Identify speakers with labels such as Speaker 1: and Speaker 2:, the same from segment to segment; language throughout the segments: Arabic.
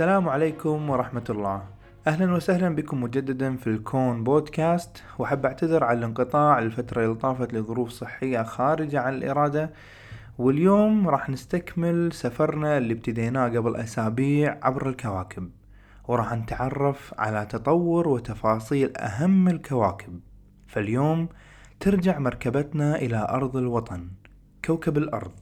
Speaker 1: السلام عليكم ورحمة الله. أهلا وسهلا بكم مجددا في الكون بودكاست. وأحب أعتذر على الانقطاع الفترة اللي طافت لظروف صحية خارجة عن الإرادة. واليوم راح نستكمل سفرنا اللي ابتديناه قبل أسابيع عبر الكواكب. وراح نتعرف على تطور وتفاصيل أهم الكواكب. فاليوم ترجع مركبتنا إلى أرض الوطن كوكب الأرض.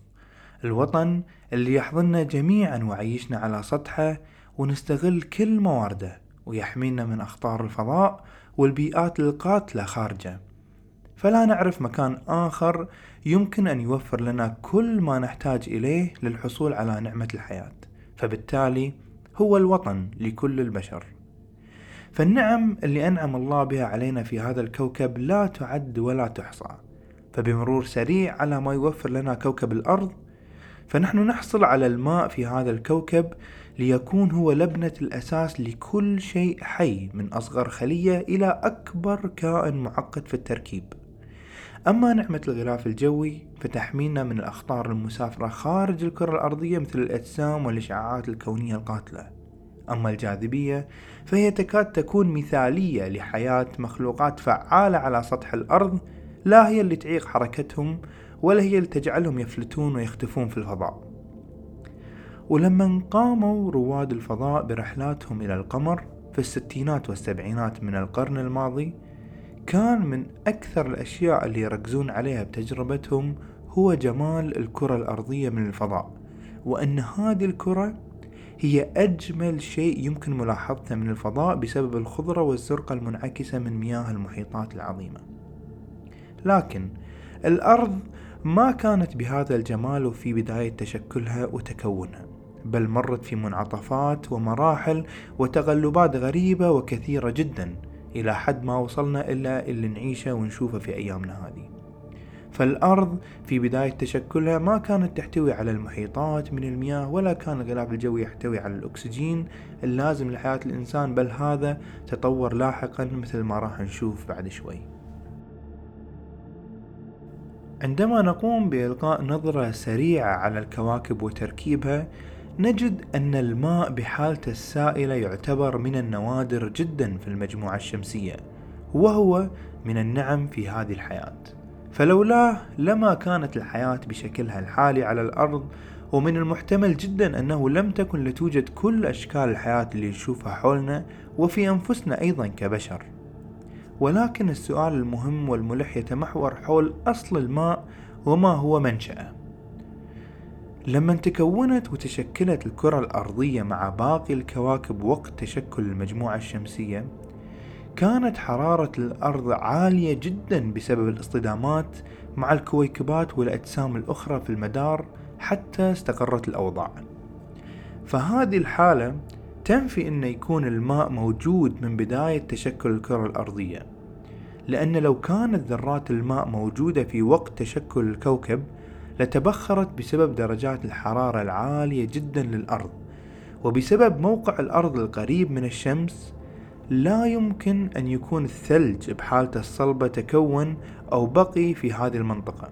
Speaker 1: الوطن اللي يحضننا جميعا وعيشنا على سطحه ونستغل كل مواردة ويحمينا من أخطار الفضاء والبيئات القاتلة خارجة. فلا نعرف مكان آخر يمكن أن يوفر لنا كل ما نحتاج إليه للحصول على نعمة الحياة. فبالتالي هو الوطن لكل البشر. فالنعم اللي أنعم الله بها علينا في هذا الكوكب لا تعد ولا تحصى. فبمرور سريع على ما يوفر لنا كوكب الأرض فنحن نحصل على الماء في هذا الكوكب ليكون هو لبنة الأساس لكل شيء حي من أصغر خلية إلى أكبر كائن معقد في التركيب. أما نعمة الغلاف الجوي فتحمينا من الأخطار المسافرة خارج الكرة الأرضية مثل الأجسام والإشعاعات الكونية القاتلة. أما الجاذبية فهي تكاد تكون مثالية لحياة مخلوقات فعالة على سطح الأرض لا هي اللي تعيق حركتهم ولا هي اللي تجعلهم يفلتون ويختفون في الفضاء. ولما قاموا رواد الفضاء برحلاتهم إلى القمر في الستينات والسبعينات من القرن الماضي كان من أكثر الأشياء اللي يركزون عليها بتجربتهم هو جمال الكرة الأرضية من الفضاء وأن هذه الكرة هي أجمل شيء يمكن ملاحظته من الفضاء بسبب الخضرة والزرقة المنعكسة من مياه المحيطات العظيمة. لكن الأرض ما كانت بهذا الجمال في بداية تشكلها وتكونها بل مرت في منعطفات ومراحل وتغلبات غريبة وكثيرة جدا إلى حد ما وصلنا إلا اللي نعيشه ونشوفه في أيامنا هذه. فالأرض في بداية تشكلها ما كانت تحتوي على المحيطات من المياه ولا كان الغلاف الجوي يحتوي على الأكسجين اللازم لحياة الإنسان بل هذا تطور لاحقا مثل ما راح نشوف بعد شوي. عندما نقوم بإلقاء نظرة سريعة على الكواكب وتركيبها نجد أن الماء بحالته السائلة يعتبر من النوادر جدا في المجموعة الشمسية وهو من النعم في هذه الحياة. فلولاه لما كانت الحياة بشكلها الحالي على الأرض ومن المحتمل جدا أنه لم تكن لتوجد كل أشكال الحياة اللي نشوفها حولنا وفي أنفسنا أيضا كبشر. ولكن السؤال المهم والملح يتمحور حول أصل الماء وما هو منشأه. لما تكونت وتشكلت الكرة الأرضية مع باقي الكواكب وقت تشكل المجموعة الشمسية كانت حرارة الأرض عالية جدا بسبب الاصطدامات مع الكويكبات والأجسام الأخرى في المدار حتى استقرت الأوضاع. فهذه الحالة تنفي أن يكون الماء موجود من بداية تشكل الكرة الأرضية لأن لو كانت ذرات الماء موجودة في وقت تشكل الكوكب لتبخرت بسبب درجات الحرارة العالية جدا للأرض. وبسبب موقع الأرض القريب من الشمس لا يمكن أن يكون الثلج بحالته الصلبة تكون أو بقي في هذه المنطقة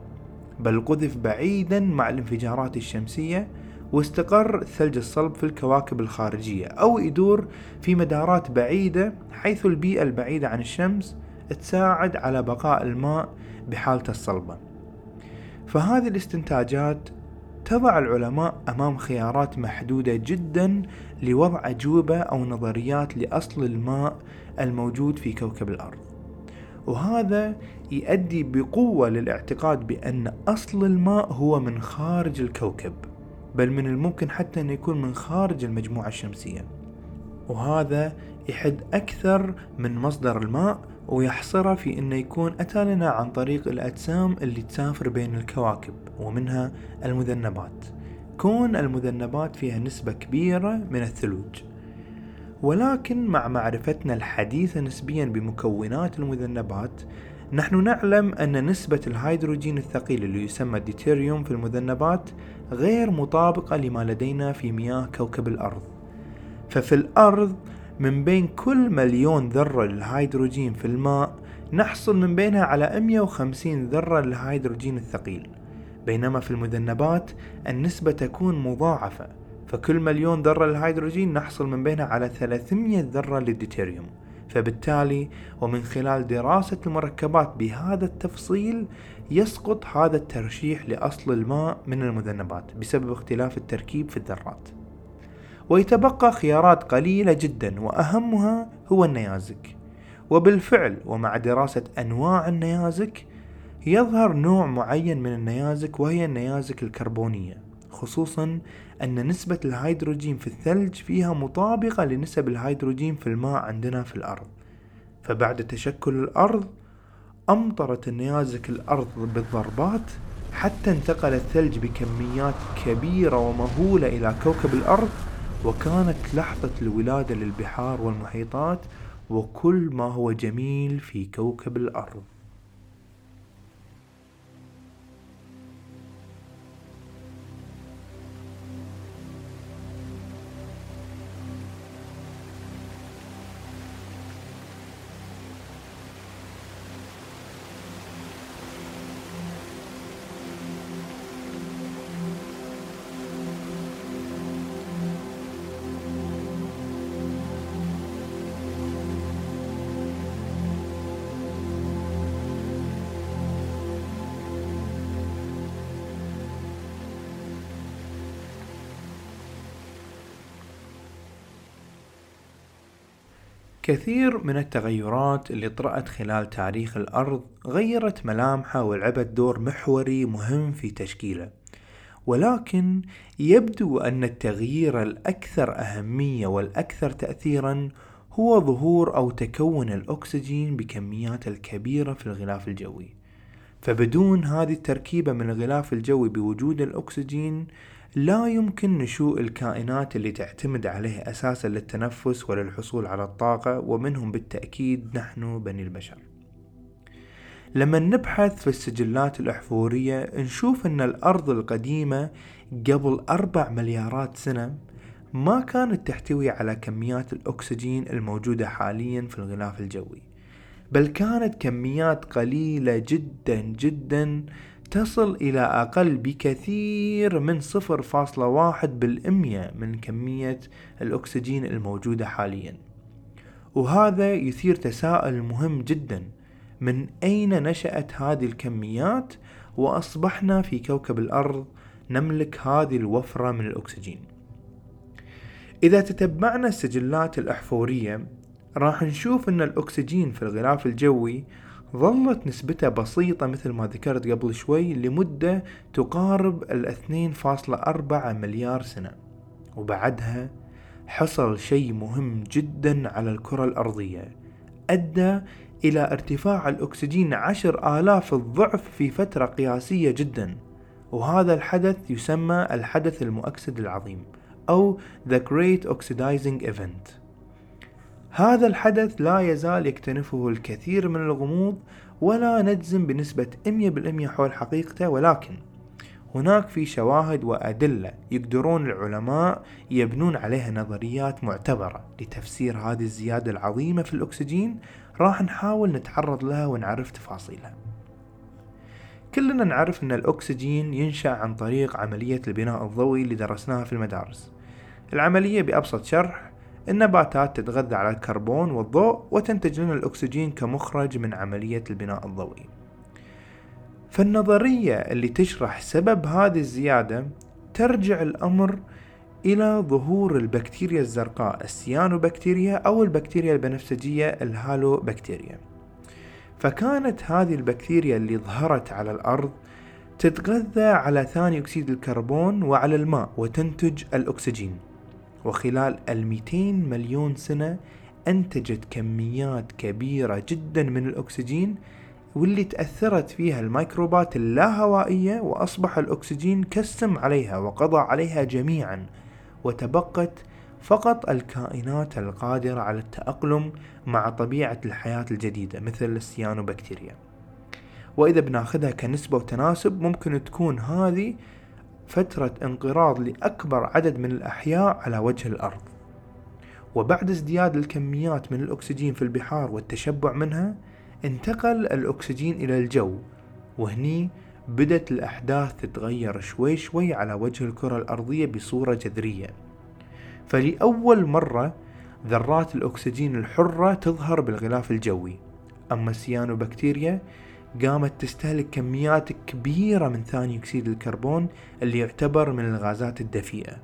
Speaker 1: بل قذف بعيدا مع الانفجارات الشمسية واستقر الثلج الصلب في الكواكب الخارجية أو يدور في مدارات بعيدة حيث البيئة البعيدة عن الشمس تساعد على بقاء الماء بحالته الصلبة. فهذه الاستنتاجات تضع العلماء أمام خيارات محدودة جدا لوضع أجوبة أو نظريات لأصل الماء الموجود في كوكب الأرض. وهذا يؤدي بقوة للاعتقاد بأن أصل الماء هو من خارج الكوكب. بل من الممكن حتى أن يكون من خارج المجموعة الشمسية. وهذا يحد أكثر من مصدر الماء ويحصره في أنه يكون أتى لنا عن طريق الأجسام اللي تسافر بين الكواكب ومنها المذنبات. كون المذنبات فيها نسبة كبيرة من الثلوج. ولكن مع معرفتنا الحديثة نسبيا بمكونات المذنبات نحن نعلم أن نسبة الهيدروجين الثقيل اللي يسمى الديتيريوم في المذنبات غير مطابقة لما لدينا في مياه كوكب الأرض. ففي الأرض من بين كل مليون ذرة للهيدروجين في الماء نحصل من بينها على 150 ذرة للهيدروجين الثقيل. بينما في المذنبات النسبة تكون مضاعفة فكل مليون ذرة للهيدروجين نحصل من بينها على 300 ذرة للديتيريوم. فبالتالي ومن خلال دراسة المركبات بهذا التفصيل يسقط هذا الترشيح لأصل الماء من المذنبات بسبب اختلاف التركيب في الذرات. ويتبقى خيارات قليلة جدا وأهمها هو النيازك. وبالفعل ومع دراسة أنواع النيازك يظهر نوع معين من النيازك وهي النيازك الكربونية خصوصا أن نسبة الهيدروجين في الثلج فيها مطابقة لنسب الهيدروجين في الماء عندنا في الأرض. فبعد تشكل الأرض أمطرت النيازك الأرض بالضربات حتى انتقل الثلج بكميات كبيرة ومهولة إلى كوكب الأرض وكانت لحظة الولادة للبحار والمحيطات وكل ما هو جميل في كوكب الأرض. كثير من التغيرات اللي طرأت خلال تاريخ الأرض غيرت ملامحه ولعبت دور محوري مهم في تشكيله. ولكن يبدو أن التغيير الأكثر أهمية والأكثر تأثيرا هو ظهور أو تكون الأكسجين بكميات الكبيرة في الغلاف الجوي. فبدون هذه التركيبة من الغلاف الجوي بوجود الأكسجين لا يمكن نشوء الكائنات اللي تعتمد عليه أساسا للتنفس وللحصول على الطاقة ومنهم بالتأكيد نحن بني البشر. لما نبحث في السجلات الأحفورية نشوف أن الأرض القديمة قبل أربع مليارات سنة ما كانت تحتوي على كميات الأكسجين الموجودة حاليا في الغلاف الجوي بل كانت كميات قليلة جدا جدا تصل إلى أقل بكثير من 0.1 بالأمية من كمية الأكسجين الموجودة حاليا. وهذا يثير تساؤل مهم جدا. من أين نشأت هذه الكميات؟ وأصبحنا في كوكب الأرض نملك هذه الوفرة من الأكسجين. إذا تتبعنا السجلات الأحفورية راح نشوف أن الأكسجين في الغلاف الجوي ظلت نسبته بسيطة مثل ما ذكرت قبل شوي لمدة تقارب ال 2.4 مليار سنة. وبعدها حصل شيء مهم جدا على الكرة الأرضية أدى إلى ارتفاع الأكسجين عشر آلاف الضعف في فترة قياسية جدا. وهذا الحدث يسمى الحدث المؤكسد العظيم أو The Great Oxidizing Event. هذا الحدث لا يزال يكتنفه الكثير من الغموض ولا نجزم بنسبة 100% حول حقيقته ولكن هناك في شواهد وأدلة يقدرون العلماء يبنون عليها نظريات معتبرة لتفسير هذه الزيادة العظيمة في الأكسجين راح نحاول نتعرض لها ونعرف تفاصيلها. كلنا نعرف أن الأكسجين ينشأ عن طريق عملية البناء الضوئي اللي درسناها في المدارس. العملية بأبسط شرح النباتات تتغذى على الكربون والضوء وتنتج لنا الأكسجين كمخرج من عملية البناء الضوئي. فالنظرية اللي تشرح سبب هذه الزيادة ترجع الأمر إلى ظهور البكتيريا الزرقاء السيانوبكتيريا أو البكتيريا البنفسجية الهالوبكتيريا. فكانت هذه البكتيريا اللي ظهرت على الأرض تتغذى على ثاني أكسيد الكربون وعلى الماء وتنتج الأكسجين. وخلال الميتين مليون سنة أنتجت كميات كبيرة جدا من الأكسجين واللي تأثرت فيها الميكروبات اللاهوائية وأصبح الأكسجين كسم عليها وقضى عليها جميعا وتبقت فقط الكائنات القادرة على التأقلم مع طبيعة الحياة الجديدة مثل السيانوبكتيريا. وإذا بناخذها كنسبة وتناسب ممكن تكون هذه فترة انقراض لأكبر عدد من الأحياء على وجه الأرض. وبعد ازدياد الكميات من الأكسجين في البحار والتشبع منها انتقل الأكسجين إلى الجو. وهني بدت الأحداث تتغير شوي شوي على وجه الكرة الأرضية بصورة جذرية. فلأول مرة ذرات الأكسجين الحرة تظهر بالغلاف الجوي. أما السيانوبكتيريا قامت تستهلك كميات كبيرة من ثاني أكسيد الكربون اللي يعتبر من الغازات الدفيئة.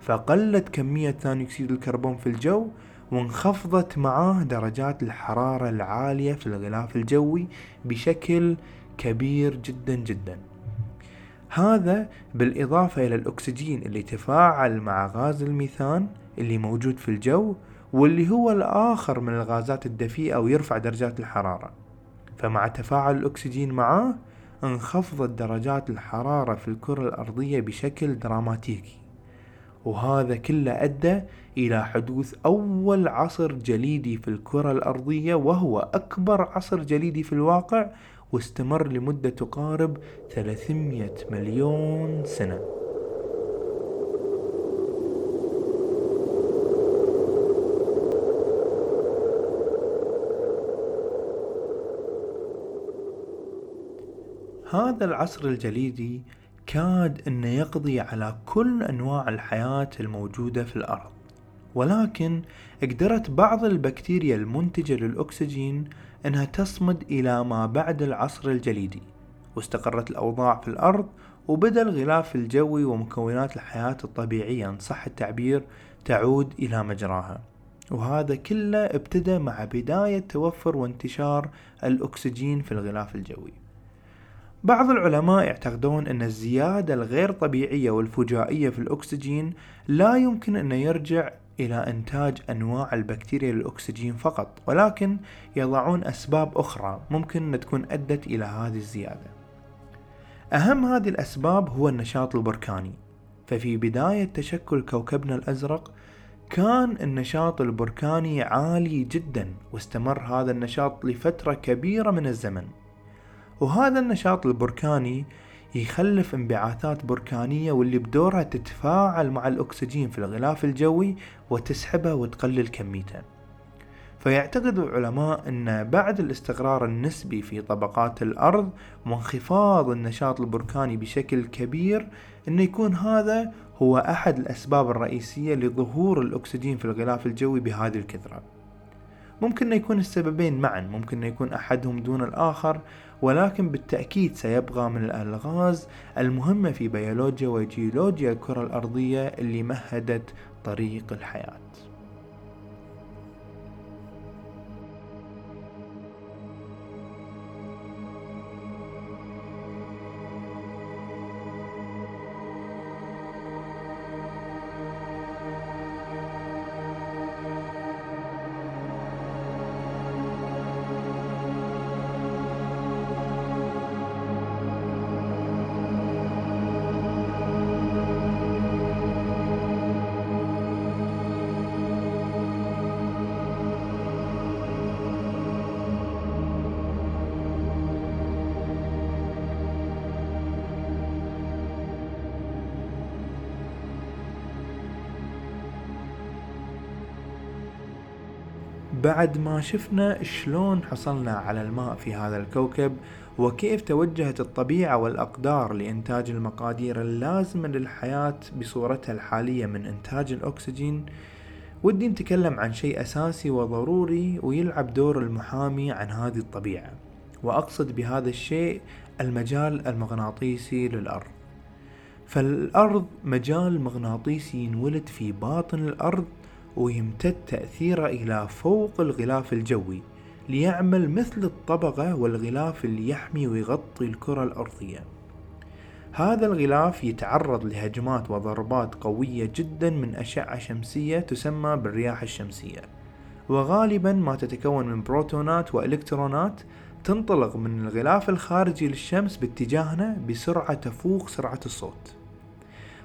Speaker 1: فقلت كمية ثاني أكسيد الكربون في الجو وانخفضت معاه درجات الحرارة العالية في الغلاف الجوي بشكل كبير جدا جدا. هذا بالإضافة إلى الأكسجين اللي تفاعل مع غاز الميثان اللي موجود في الجو واللي هو الآخر من الغازات الدفيئة ويرفع درجات الحرارة. فمع تفاعل الأكسجين معاه انخفضت درجات الحرارة في الكرة الأرضية بشكل دراماتيكي. وهذا كله أدى إلى حدوث أول عصر جليدي في الكرة الأرضية وهو أكبر عصر جليدي في الواقع واستمر لمدة تقارب 300 مليون سنة. هذا العصر الجليدي كاد انه يقضي على كل أنواع الحياة الموجودة في الأرض. ولكن قدرت بعض البكتيريا المنتجة للأكسجين أنها تصمد إلى ما بعد العصر الجليدي. واستقرت الأوضاع في الأرض وبدأ الغلاف الجوي ومكونات الحياة الطبيعية إن صح التعبير تعود إلى مجراها. وهذا كله ابتدى مع بداية توفر وانتشار الأكسجين في الغلاف الجوي. بعض العلماء يعتقدون أن الزيادة الغير طبيعية والفجائية في الأكسجين لا يمكن أن يرجع إلى إنتاج أنواع البكتيريا للأكسجين فقط ولكن يضعون أسباب أخرى ممكن أن تكون أدت إلى هذه الزيادة. أهم هذه الأسباب هو النشاط البركاني. ففي بداية تشكل كوكبنا الأزرق كان النشاط البركاني عالي جدا واستمر هذا النشاط لفترة كبيرة من الزمن. وهذا النشاط البركاني يخلف انبعاثات بركانية واللي بدورها تتفاعل مع الأكسجين في الغلاف الجوي وتسحبه وتقلل كميته. فيعتقد العلماء أن بعد الاستقرار النسبي في طبقات الأرض وانخفاض النشاط البركاني بشكل كبير أن يكون هذا هو أحد الأسباب الرئيسية لظهور الأكسجين في الغلاف الجوي بهذه الكثرة. ممكن يكون السببين معا ممكن يكون أحدهم دون الآخر ولكن بالتأكيد سيبقى من الألغاز المهمة في بيولوجيا وجيولوجيا الكرة الأرضية اللي مهدت طريق الحياة. بعد ما شفنا شلون حصلنا على الماء في هذا الكوكب وكيف توجهت الطبيعة والأقدار لإنتاج المقادير اللازمة للحياة بصورتها الحالية من إنتاج الأكسجين ودي نتكلم عن شيء أساسي وضروري ويلعب دور المحامي عن هذه الطبيعة وأقصد بهذا الشيء المجال المغناطيسي للأرض. فالأرض مجال مغناطيسي ينولد في باطن الأرض ويمتد تأثيره إلى فوق الغلاف الجوي ليعمل مثل الطبقة والغلاف اللي يحمي ويغطي الكرة الأرضية. هذا الغلاف يتعرض لهجمات وضربات قوية جدا من أشعة شمسية تسمى بالرياح الشمسية. وغالبا ما تتكون من بروتونات وإلكترونات تنطلق من الغلاف الخارجي للشمس باتجاهنا بسرعة تفوق سرعة الصوت.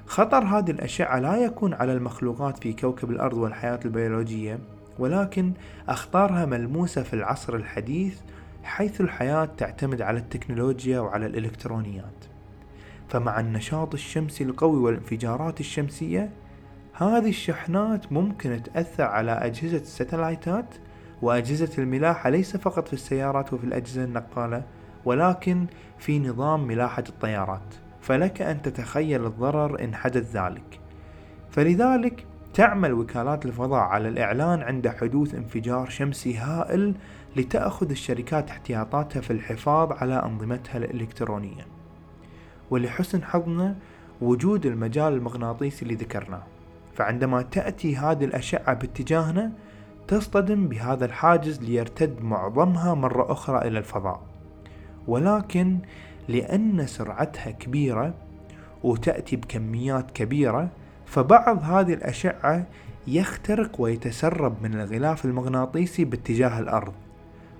Speaker 1: خطر هذه الأشعة لا يكون على المخلوقات في كوكب الأرض والحياة البيولوجية ولكن أخطارها ملموسة في العصر الحديث حيث الحياة تعتمد على التكنولوجيا وعلى الإلكترونيات. فمع النشاط الشمسي القوي والانفجارات الشمسية هذه الشحنات ممكن تأثر على أجهزة الستلايتات وأجهزة الملاحة ليس فقط في السيارات وفي الأجهزة النقالة ولكن في نظام ملاحة الطيارات. فلك أن تتخيل الضرر إن حدث ذلك. فلذلك تعمل وكالات الفضاء على الإعلان عند حدوث انفجار شمسي هائل لتأخذ الشركات احتياطاتها في الحفاظ على أنظمتها الإلكترونية. ولحسن حظنا وجود المجال المغناطيسي اللي ذكرناه. فعندما تأتي هذه الأشعة باتجاهنا تصطدم بهذا الحاجز ليرتد معظمها مرة أخرى إلى الفضاء. ولكن لأن سرعتها كبيرة وتأتي بكميات كبيرة فبعض هذه الأشعة يخترق ويتسرب من الغلاف المغناطيسي باتجاه الأرض.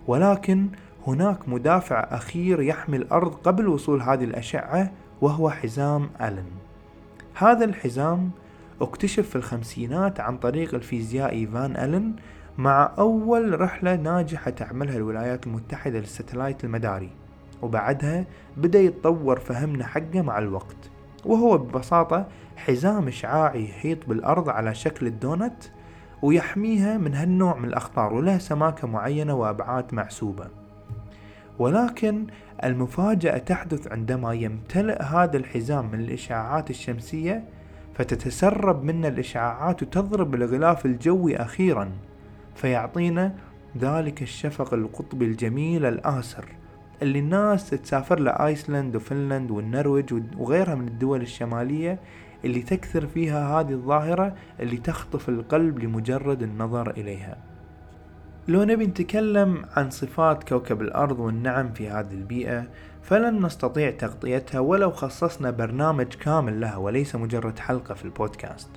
Speaker 1: ولكن هناك مدافع أخير يحمي الأرض قبل وصول هذه الأشعة وهو حزام ألن. هذا الحزام اكتشف في الخمسينات عن طريق الفيزيائي فان ألن مع أول رحلة ناجحة تعملها الولايات المتحدة لل satellite المداري. وبعدها بدأ يتطور فهمنا حقه مع الوقت. وهو ببساطة حزام إشعاعي يحيط بالأرض على شكل الدونت ويحميها من هالنوع من الأخطار وله سماكة معينة وأبعاد محسوبة ولكن المفاجأة تحدث عندما يمتلئ هذا الحزام من الإشعاعات الشمسية فتتسرب منه الإشعاعات وتضرب الغلاف الجوي أخيرا فيعطينا ذلك الشفق القطبي الجميل الآسر. اللي الناس تسافر لآيسلند وفنلند والنرويج وغيرها من الدول الشمالية اللي تكثر فيها هذه الظاهرة اللي تخطف القلب لمجرد النظر إليها. لو نبي نتكلم عن صفات كوكب الأرض والنعم في هذه البيئة فلن نستطيع تغطيتها ولو خصصنا برنامج كامل لها وليس مجرد حلقة في البودكاست.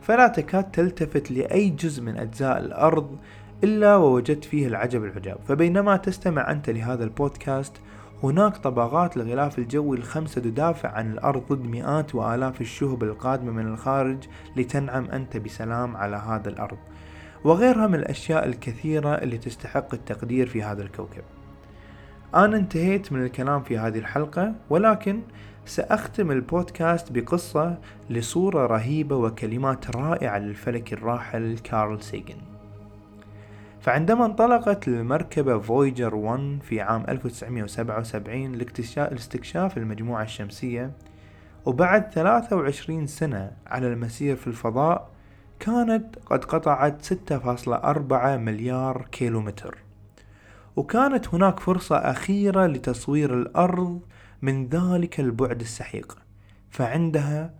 Speaker 1: فلا تكاد تلتفت لأي جزء من أجزاء الأرض إلا ووجدت فيه العجب العجاب. فبينما تستمع أنت لهذا البودكاست هناك طبقات الغلاف الجوي الخمسة تدافع عن الأرض ضد مئات وآلاف الشهب القادمة من الخارج لتنعم أنت بسلام على هذا الأرض. وغيرها من الأشياء الكثيرة اللي تستحق التقدير في هذا الكوكب. أنا انتهيت من الكلام في هذه الحلقة ولكن سأختم البودكاست بقصة لصورة رهيبة وكلمات رائعة للفلك الراحل كارل سيجن. فعندما انطلقت المركبة فويجر 1 في عام 1977 لاستكشاف المجموعة الشمسية وبعد 23 سنة على المسير في الفضاء كانت قد قطعت 6.4 مليار كيلومتر. وكانت هناك فرصة أخيرة لتصوير الأرض من ذلك البعد السحيق. فعندها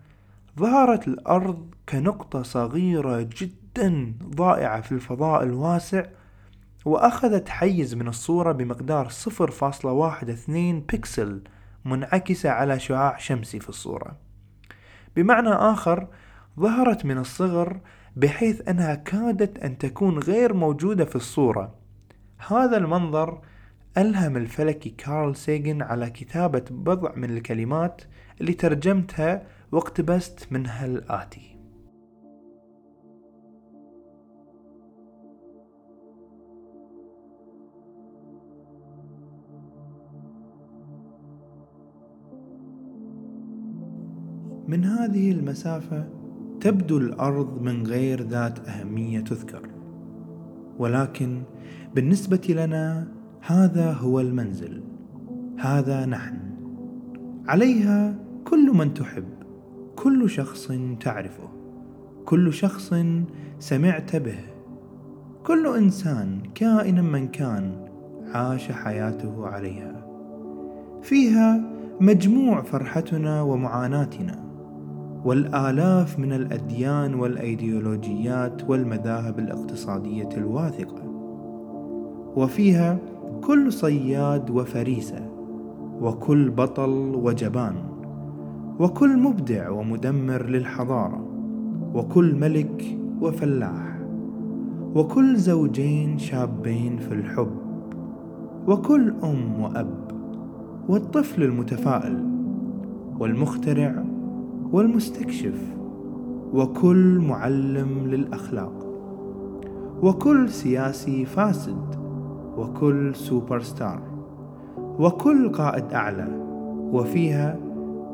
Speaker 1: ظهرت الأرض كنقطة صغيرة جدا ضائعة في الفضاء الواسع وأخذت حيز من الصورة بمقدار 0.12 بكسل منعكسة على شعاع شمسي في الصورة. بمعنى آخر ظهرت من الصغر بحيث أنها كادت أن تكون غير موجودة في الصورة. هذا المنظر ألهم الفلكي كارل سيجن على كتابة بضع من الكلمات اللي ترجمتها واقتبست منها الآتي. من هذه المسافة تبدو الأرض من غير ذات أهمية تذكر. ولكن بالنسبة لنا هذا هو المنزل هذا نحن. عليها كل من تحب كل شخص تعرفه كل شخص سمعت به كل إنسان كائنا من كان عاش حياته عليها. فيها مجموع فرحتنا ومعاناتنا. والآلاف من الأديان والأيديولوجيات والمذاهب الاقتصادية الواثقة. وفيها كل صياد وفريسة وكل بطل وجبان وكل مبدع ومدمر للحضارة وكل ملك وفلاح وكل زوجين شابين في الحب وكل أم وأب والطفل المتفائل والمخترع والمستكشف وكل معلم للأخلاق وكل سياسي فاسد وكل سوبر ستار وكل قائد أعلى وفيها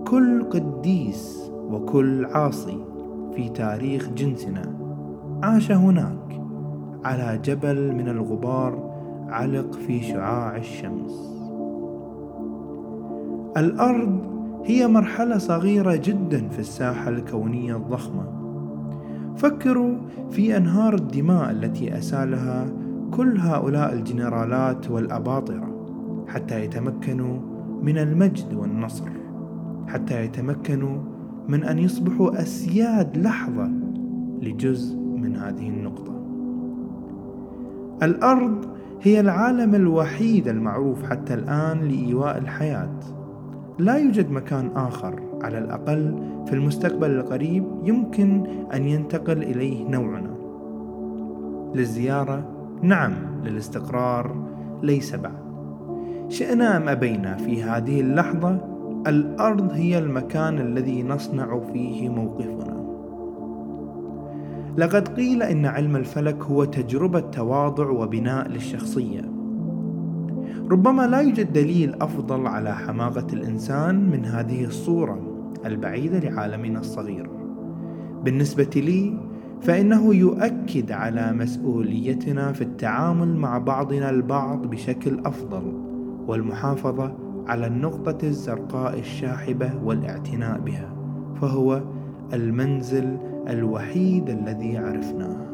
Speaker 1: كل قديس وكل عاصي في تاريخ جنسنا عاش هناك على جبل من الغبار علق في شعاع الشمس. الأرض هي مرحلة صغيرة جدا في الساحة الكونية الضخمة. فكروا في أنهار الدماء التي أسالها كل هؤلاء الجنرالات والأباطرة حتى يتمكنوا من المجد والنصر حتى يتمكنوا من أن يصبحوا أسياد لحظة لجزء من هذه النقطة. الأرض هي العالم الوحيد المعروف حتى الآن لإيواء الحياة. لا يوجد مكان آخر على الأقل في المستقبل القريب يمكن أن ينتقل إليه نوعنا. للزيارة نعم للاستقرار ليس بعد. شئنا أم أبينا في هذه اللحظة؟ الأرض هي المكان الذي نصنع فيه موقفنا. لقد قيل إن علم الفلك هو تجربة تواضع وبناء للشخصية. ربما لا يوجد دليل أفضل على حماقة الإنسان من هذه الصورة البعيدة لعالمنا الصغير. بالنسبة لي فإنه يؤكد على مسؤوليتنا في التعامل مع بعضنا البعض بشكل أفضل والمحافظة على النقطة الزرقاء الشاحبة والاعتناء بها فهو المنزل الوحيد الذي عرفناه.